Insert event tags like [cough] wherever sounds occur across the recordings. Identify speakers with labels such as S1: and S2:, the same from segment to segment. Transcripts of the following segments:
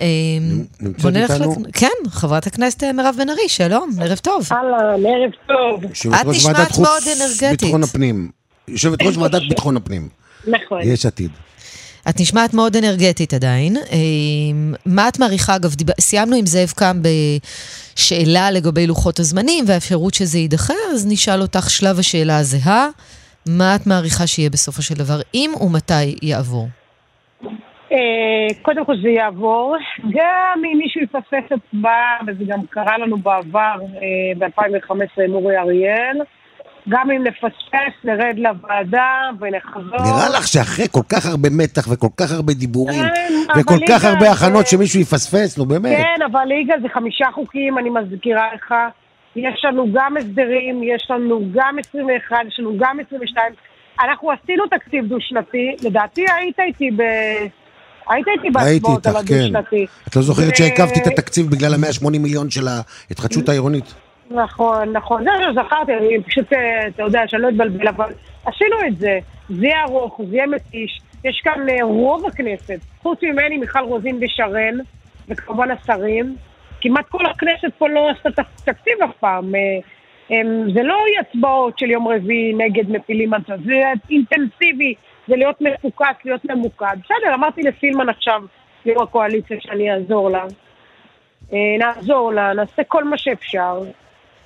S1: אה,
S2: נמצאת איתנו?
S1: לק- כן, חברת הכנסת מירב בן ארי, שלום, ערב טוב.
S3: אהלן, ערב טוב.
S2: יושבת
S1: את
S2: ראש
S1: נשמעת
S2: ועדת חוץ
S1: מאוד אנרגטית.
S2: ביטחון הפנים. יושבת ראש ועדת ביטחון הפנים.
S3: נכון.
S2: יש עתיד.
S1: את נשמעת מאוד אנרגטית עדיין. אה, מה את מעריכה, אגב, דיב... סיימנו עם זאב קם בשאלה לגבי לוחות הזמנים והאפשרות שזה יידחה, אז נשאל אותך שלב השאלה הזהה. מה את מעריכה שיהיה בסופו של דבר, אם ומתי יעבור?
S3: אה, קודם כל זה יעבור. גם אם מישהו יפספס הצבעה, וזה גם קרה לנו בעבר, ב-2015 עם אורי אריאל, גם אם נפספס, נרד לוועדה ונחזור.
S2: נראה לך שאחרי כל כך הרבה מתח וכל כך הרבה דיבורים
S3: כן,
S2: וכל כך הרבה הכנות שמישהו יפספס, נו באמת.
S3: כן, אבל ליגה זה חמישה חוקים, אני מזכירה לך. יש לנו גם הסדרים, יש לנו גם 21, יש לנו גם 22. אנחנו עשינו תקציב דו-שנתי, לדעתי היית איתי ב... היית איתי בהצבעות על
S2: איתך, כן.
S3: הדו-שנתי.
S2: את לא זוכרת שעיכבתי את התקציב בגלל ה-180 מיליון של ההתחדשות העירונית?
S3: נכון, נכון, זה מה שזכרתי, אני פשוט, אה, אתה יודע, שאני לא אתבלבל, אבל עשינו את זה. זה יהיה ארוך, זה יהיה מתיש. יש כאן אה, רוב הכנסת, חוץ ממני, מיכל רוזין ושרן, וכמובן השרים. כמעט כל הכנסת פה לא עשתה תקציב אף פעם. אה, זה לא יהיה הצבעות של יום רביעי נגד מפילים זה אינטנסיבי, זה להיות מפוקס, להיות ממוקד. בסדר, אמרתי לסילמן עכשיו, יו"ר הקואליציה, שאני אעזור לה. אה, נעזור לה, נעשה כל מה שאפשר.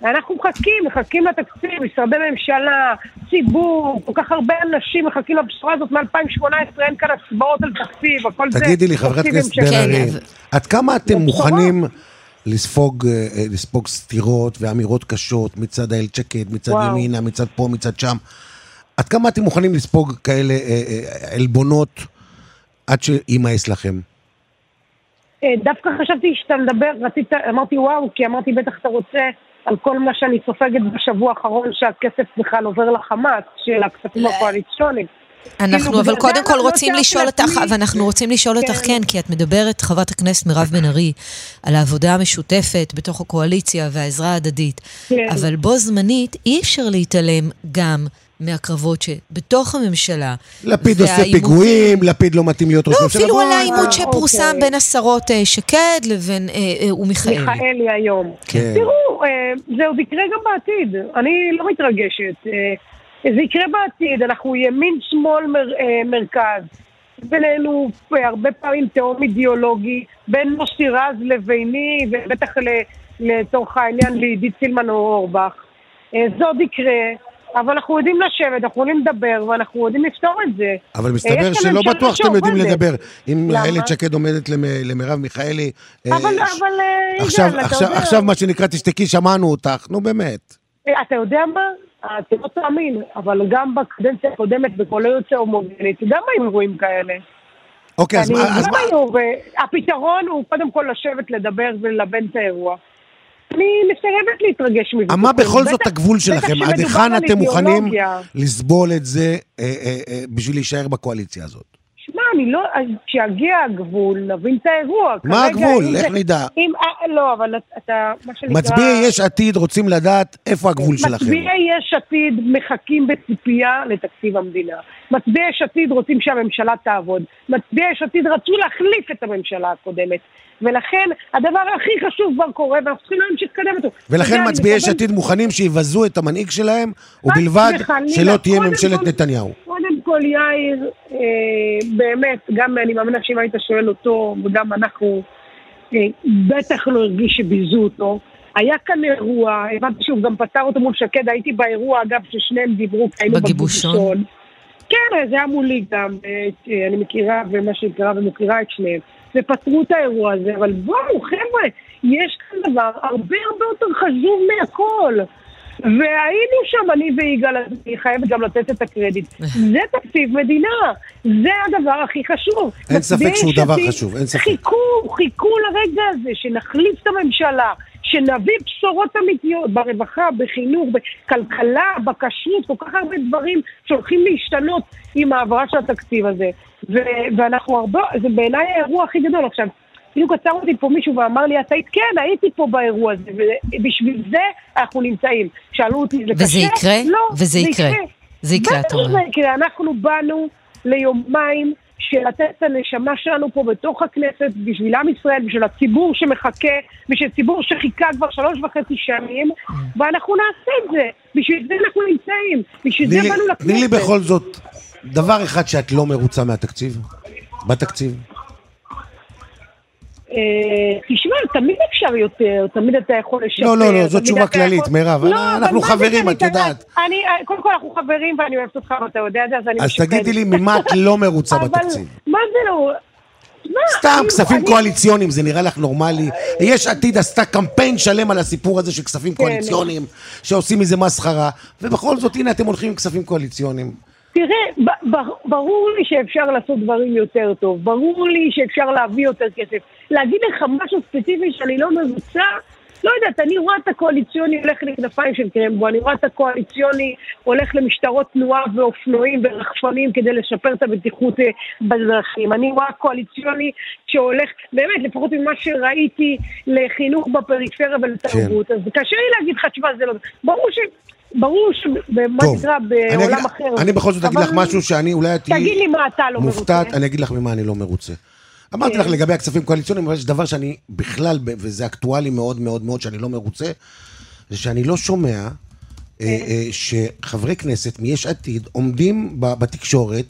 S3: אנחנו מחכים, מחכים לתקציב, משרדי ממשלה, ציבור, כל כך הרבה אנשים מחכים לבשורה הזאת מ-2018, אין כאן הצבעות על תקציב, הכל זה...
S2: תגידי לי, חברת הכנסת. בן
S1: כן,
S2: ארי,
S1: אבל-
S2: עד כמה אתם. מוכנים לספוג, אה, לספוג סתירות ואמירות קשות מצד איילת שקד, מצד
S3: וואו.
S2: ימינה, מצד פה, מצד שם? עד כמה אתם מוכנים לספוג כאלה אה, אה, עלבונות עד שימאס לכם?
S3: אה, דווקא חשבתי שאתה מדבר, רצית, אמרתי וואו, כי אמרתי בטח אתה רוצה על כל מה שאני סופגת בשבוע האחרון שהכסף בכלל עובר לחמאס, של הכספים הקואליציוניים.
S1: אנחנו
S3: כאילו,
S1: אבל קודם כל
S3: לא
S1: רוצים לשאול אותך. ואנחנו רוצים לשאול אותך
S3: כן.
S1: כן, כי את מדברת, חברת הכנסת מירב בן ארי, על העבודה המשותפת בתוך הקואליציה והעזרה ההדדית.
S3: כן.
S1: אבל בו זמנית אי אפשר להתעלם גם מהקרבות שבתוך הממשלה.
S2: לפיד עושה
S1: והעימותים-
S2: פיגועים, לפיד לא מתאים להיות ראש
S1: לא,
S2: ממשלה.
S1: אפילו על העימות
S3: אה,
S1: שפורסם
S3: אוקיי.
S1: בין השרות אה, שקד לבין אה, אה, ומיכאלי.
S3: מיכאלי היום.
S2: כן.
S3: תראו, אה, זה עוד יקרה גם בעתיד. אני לא מתרגשת. אה, זה יקרה בעתיד, אנחנו ימין, שמאל, מר, אה, מרכז. בינינו הרבה פעמים תהום אידיאולוגי, בין מוסי רז לביני, ובטח לצורך העניין לעידית סילמן או אורבך. זה עוד יקרה, אבל אנחנו יודעים לשבת, אנחנו יודעים לדבר, ואנחנו יודעים לפתור את זה.
S2: אבל
S3: אה,
S2: מסתבר שלא בטוח שאתם יודעים. לדבר. אם? איילת שקד עומדת למ- למרב מיכאלי... אה,
S3: אבל, אה,
S2: עכשיו, עכשיו, מה שנקרא, תשתקי, שמענו אותך, נו באמת.
S3: אתה יודע מה? אתה לא תאמין, אבל גם בקדנציה הקודמת, בכל יוצא הומוגנית, גם היו אירועים כאלה.
S2: אוקיי, אז מה... אז
S3: גם
S2: מה-
S3: היו, והפתרון הוא קודם כל לשבת, לדבר וללבן את האירוע. אני מסרבת להתרגש מזה.
S2: מה בכל זאת הגבול שלכם? עד היכן אתם מוכנים. לסבול את זה אה, אה, אה, בשביל להישאר בקואליציה הזאת?
S3: אני לא... כשיגיע הגבול, נבין את האירוע.
S2: מה הגבול? איך נדע?
S3: אם... אה, לא, אבל אתה... מה שנקרא...
S2: מצביעי יש עתיד רוצים לדעת איפה הגבול שלכם.
S3: מצביעי יש עתיד מחכים בציפייה לתקציב המדינה. מצביעי יש עתיד רוצים שהממשלה תעבוד. מצביעי יש עתיד רצו להחליף את הממשלה הקודמת. ולכן הדבר הכי חשוב כבר קורה ואנחנו צריכים להמשיך לקדם אותו.
S2: ולכן מצביעי יש עתיד מוכנים שיבזו את המנהיג שלהם, ובלבד. שלא תהיה ממשלת נתניהו.
S3: קודם כל יאיר, אה, באמת, גם אני מאמינה שאם היית שואל אותו, וגם אנחנו, אה, בטח לא הרגיש שביזו אותו. היה כאן אירוע, הבנתי שהוא גם פתר אותו מול שקד, הייתי באירוע, אגב, ששניהם דיברו, כי היינו
S1: בגיבושון.
S3: בגיבושון. כן, זה היה מולי גם, אה, אני מכירה ומה שנקרא ומכירה את שניהם. ופתרו את האירוע הזה, אבל בואו, חבר'ה, יש כאן דבר הרבה הרבה יותר חשוב מהכל. והיינו שם, אני ויגאל, אני חייבת גם לתת את הקרדיט. [laughs] זה תקציב מדינה, זה הדבר הכי חשוב.
S2: אין ספק שהוא דבר חשוב, אין ספק.
S3: חיכו, חיכו לרגע הזה, שנחליף את הממשלה, שנביא בשורות אמיתיות ברווחה, בחינוך, בכלכלה, בכשרות, כל כך הרבה דברים שהולכים להשתנות עם העברה של התקציב הזה. ו- ואנחנו הרבה, זה בעיניי האירוע הכי גדול. עכשיו, בדיוק עצר אותי פה מישהו ואמר לי, את היית, כן, הייתי פה באירוע הזה, ובשביל זה אנחנו נמצאים. שאלו אותי, זה קשה?
S1: וזה יקרה?
S3: לא,
S1: וזה יקרה. זה יקרה, את אומרת.
S3: אנחנו באנו ליומיים של לתת את הנשמה שלנו פה בתוך הכנסת, בשביל עם ישראל, בשביל הציבור שמחכה, בשביל ציבור שחיכה כבר שלוש וחצי שנים, ואנחנו נעשה את זה. בשביל זה אנחנו נמצאים, בשביל זה באנו לכנסת.
S2: תני לי בכל זאת דבר אחד שאת לא מרוצה מהתקציב. בתקציב.
S3: אה, תשמע, תמיד אפשר יותר, תמיד אתה יכול לשפר.
S2: לא, לא, לא, זאת תשובה כללית, מירב.
S3: לא,
S2: אנחנו חברים? את יודעת.
S3: אני, אה, קודם כל אנחנו חברים ואני אוהבת אותך ואתה יודע את זה, אז אני
S2: אז
S3: משפרת.
S2: תגידי לי ממה את לא מרוצה בתקציב.
S3: מה זה לא...
S2: סתם כספים קואליציוניים, זה נראה לך נורמלי? יש עתיד עשתה קמפיין שלם על הסיפור הזה של כספים
S3: כן.
S2: קואליציוניים, שעושים מזה מסחרה, ובכל זאת, הנה אתם הולכים עם כספים קואליציוניים.
S3: תראה, ברור לי שאפשר לעשות דברים יותר טוב, ברור לי שאפשר להביא יותר כסף. להגיד לך משהו ספציפי שאני לא מבוצע, לא יודעת, אני רואה את הקואליציוני הולך לכנפיים של קרמבו, אני רואה את הקואליציוני הולך למשטרות תנועה ואופנועים ורחפנים כדי לשפר את הבטיחות אה, בדרכים. אני רואה קואליציוני שהולך, באמת, לפחות ממה שראיתי, לחינוך בפריפריה ולתרבות. אז קשה לי להגיד לך, תשמע, זה לא... ברור ש... ברור שבמה
S2: אני
S3: בעולם
S2: אגיד-
S3: אחר.
S2: אני בכל זאת אגיד לך משהו שאני אולי תהיי
S3: תגיד לי מה אתה לא מרוצה.
S2: מופתעת, אני אגיד לך ממה אני לא מרוצה. אמרתי
S3: כן.
S2: לך לגבי הכספים הקואליציוניים, אבל יש דבר שאני בכלל, וזה אקטואלי מאוד מאוד מאוד, שאני לא מרוצה, זה שאני לא שומע אה,
S3: כן.
S2: אה, שחברי כנסת מיש עתיד עומדים בתקשורת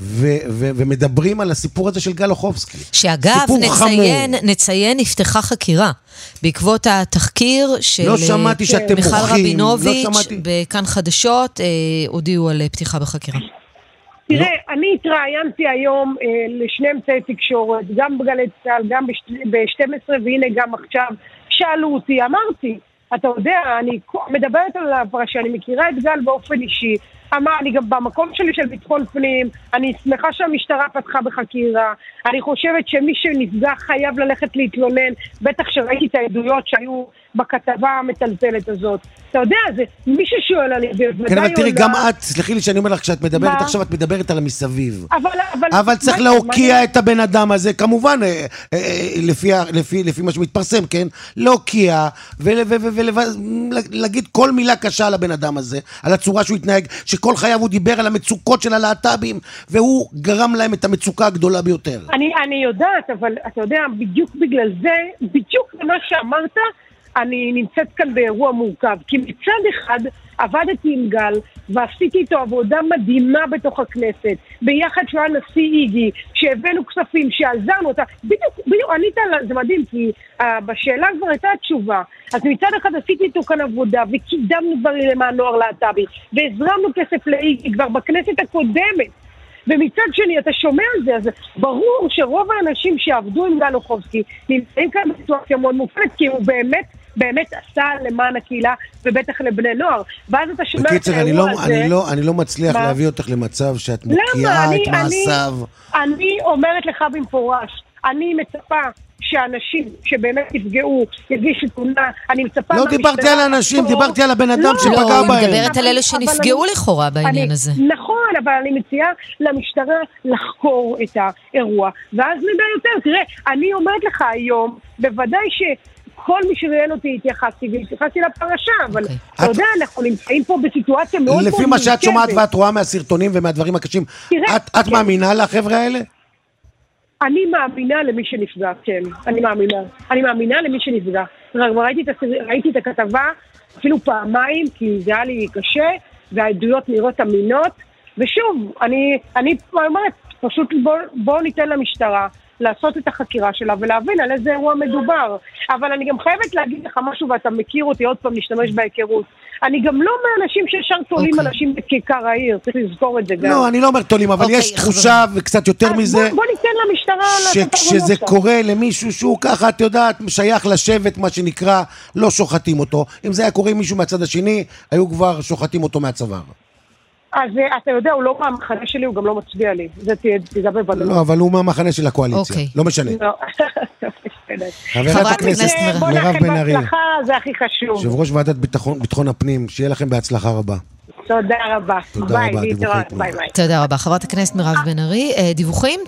S2: ו- ו- ומדברים על הסיפור הזה של גל אוחובסקי.
S1: שאגב, נציין,
S2: חמור.
S1: נציין, נפתחה חקירה בעקבות התחקיר של
S2: לא שמעתי
S1: אה,
S2: שאתם
S1: מיכל
S2: מוחים, לא
S1: רבינוביץ'
S2: שמעתי.
S1: בכאן חדשות, אה, הודיעו על פתיחה בחקירה.
S3: תראה, אני התראיינתי היום אה, לשני אמצעי תקשורת, גם בגלי צה"ל, גם ב-12, והנה גם עכשיו, שאלו אותי, אמרתי, אתה יודע, אני מדברת על הפרשה, אני מכירה את גל באופן אישי, אמר, אני גם במקום שלי של ביטחון פנים, אני שמחה שהמשטרה פתחה בחקירה, אני חושבת שמי שנפגע חייב ללכת להתלונן, בטח שראיתי את העדויות שהיו בכתבה המטלטלת הזאת. אתה יודע, זה מי ששואל על זה,
S2: כן, אבל תראי, גם את, סלחי לי שאני אומר לך, כשאת מדברת
S3: מה?
S2: עכשיו, את מדברת על המסביב.
S3: אבל, אבל,
S2: אבל צריך
S3: מה-
S2: להוקיע
S3: מה-
S2: את הבן אדם הזה, כמובן, אה, אה, אה, לפי, לפי, לפי מה שמתפרסם, כן? להוקיע ולהגיד כל מילה קשה על הבן אדם הזה, על הצורה שהוא התנהג, שכל חייו הוא דיבר על המצוקות של הלהט"בים, והוא גרם להם את המצוקה הגדולה ביותר.
S3: אני, אני יודעת, אבל אתה יודע, בדיוק בגלל זה, בדיוק במה שאמרת, אני נמצאת כאן באירוע מורכב. כי מצד אחד עבדתי עם גל ועשיתי איתו עבודה מדהימה בתוך הכנסת, ביחד שהוא היה נשיא איגי, שהבאנו כספים, שעזרנו אותה. בדיוק, בדיוק, ענית על זה מדהים, כי uh, בשאלה כבר הייתה התשובה. אז מצד אחד עשיתי איתו כאן עבודה, וקידמנו דברים למען נוער להט"בי, והזרמנו כסף לאיגי כבר בכנסת הקודמת. ומצד שני, אתה שומע על זה, אז ברור שרוב האנשים שעבדו עם גל אוחובסקי נמצאים כאן בסיטואציה מאוד מופלת, כי הוא באמת, באמת עשה למען הקהילה, ובטח לבני נוער. ואז אתה שומע את
S2: בקיצר, אני
S3: האירוע
S2: לא,
S3: הזה...
S2: אני, לא, אני לא מצליח
S3: מה?
S2: להביא אותך למצב שאת? מוקיעה
S3: אני-
S2: את
S3: אני-
S2: מעשיו.
S3: אני אומרת לך במפורש, אני מצפה שאנשים שבאמת נפגעו יגישו תלונה, אני מצפה...
S2: לא דיברתי על אנשים,
S3: לחקור.
S2: דיברתי על הבן אדם
S3: לא,
S2: שפגע
S1: לא, היא
S2: בהם.
S1: מדברת על אלה שנפגעו
S3: אני-
S1: לכאורה בעניין
S3: אני,
S1: הזה.
S3: נכון, אבל אני מציעה למשטרה לחקור את האירוע, ואז נדע יותר. תראה, אני אומרת לך היום, בוודאי שכל מי שראיין אותי התייחסתי, והתייחסתי לפרשה, אבל
S1: אוקיי.
S3: אתה
S2: את-
S3: יודע, אנחנו נמצאים פה בסיטואציה מאוד מאוד
S2: לפי מה שאת שומעת
S3: מורכבת.
S2: ואת רואה מהסרטונים ומהדברים הקשים, את
S3: כן.
S2: מאמינה לחבר'ה האלה?
S3: אני מאמינה למי שנפגע, כן, אני מאמינה. אני מאמינה למי שנפגע. רק ראיתי ראיתי את הכתבה אפילו פעמיים, כי זה היה לי קשה, והעדויות נראות אמינות. ושוב, אני, אני אומרת, פשוט בואו בוא ניתן למשטרה לעשות את החקירה שלה ולהבין על איזה אירוע מדובר. אבל אני גם חייבת להגיד לך משהו, ואתה מכיר אותי, עוד פעם, להשתמש בהיכרות. אני גם לא מהאנשים שישר תולים
S1: אוקיי.
S3: אנשים בכיכר העיר, צריך לזכור את זה גם.
S2: לא, אני לא אומר תולים, אבל
S1: אוקיי,
S2: יש תחושה, וקצת יותר מזה,
S3: בוא, בוא ניתן למשטרה לעשות שלה.
S2: קורה למישהו שהוא ככה, את יודעת, שייך לשבט, מה שנקרא, לא שוחטים אותו. אם זה היה קורה עם מישהו מהצד השני, היו כבר שוחטים אותו מהצוואר.
S3: אז אה, אתה יודע, הוא לא מהמחנה שלי, הוא גם לא מצביע לי. זה תהיה- תדע בוודאות.
S2: לא, אבל הוא מהמחנה של הקואליציה.
S1: אוקיי.
S2: לא משנה.
S3: לא. [laughs]
S2: חברת הכנסת
S1: מירב.
S3: בוא
S2: מירב
S3: נאחל
S2: בן ארי,
S3: בהצלחה, זה הכי חשוב.
S2: יושב ראש ועדת ביטחון- הפנים, שיהיה לכם בהצלחה רבה.
S3: תודה רבה.
S2: תודה רבה. דיווחי תנועה.
S1: תודה רבה. חברת הכנסת מירב בן ארי, אה, דיווחים?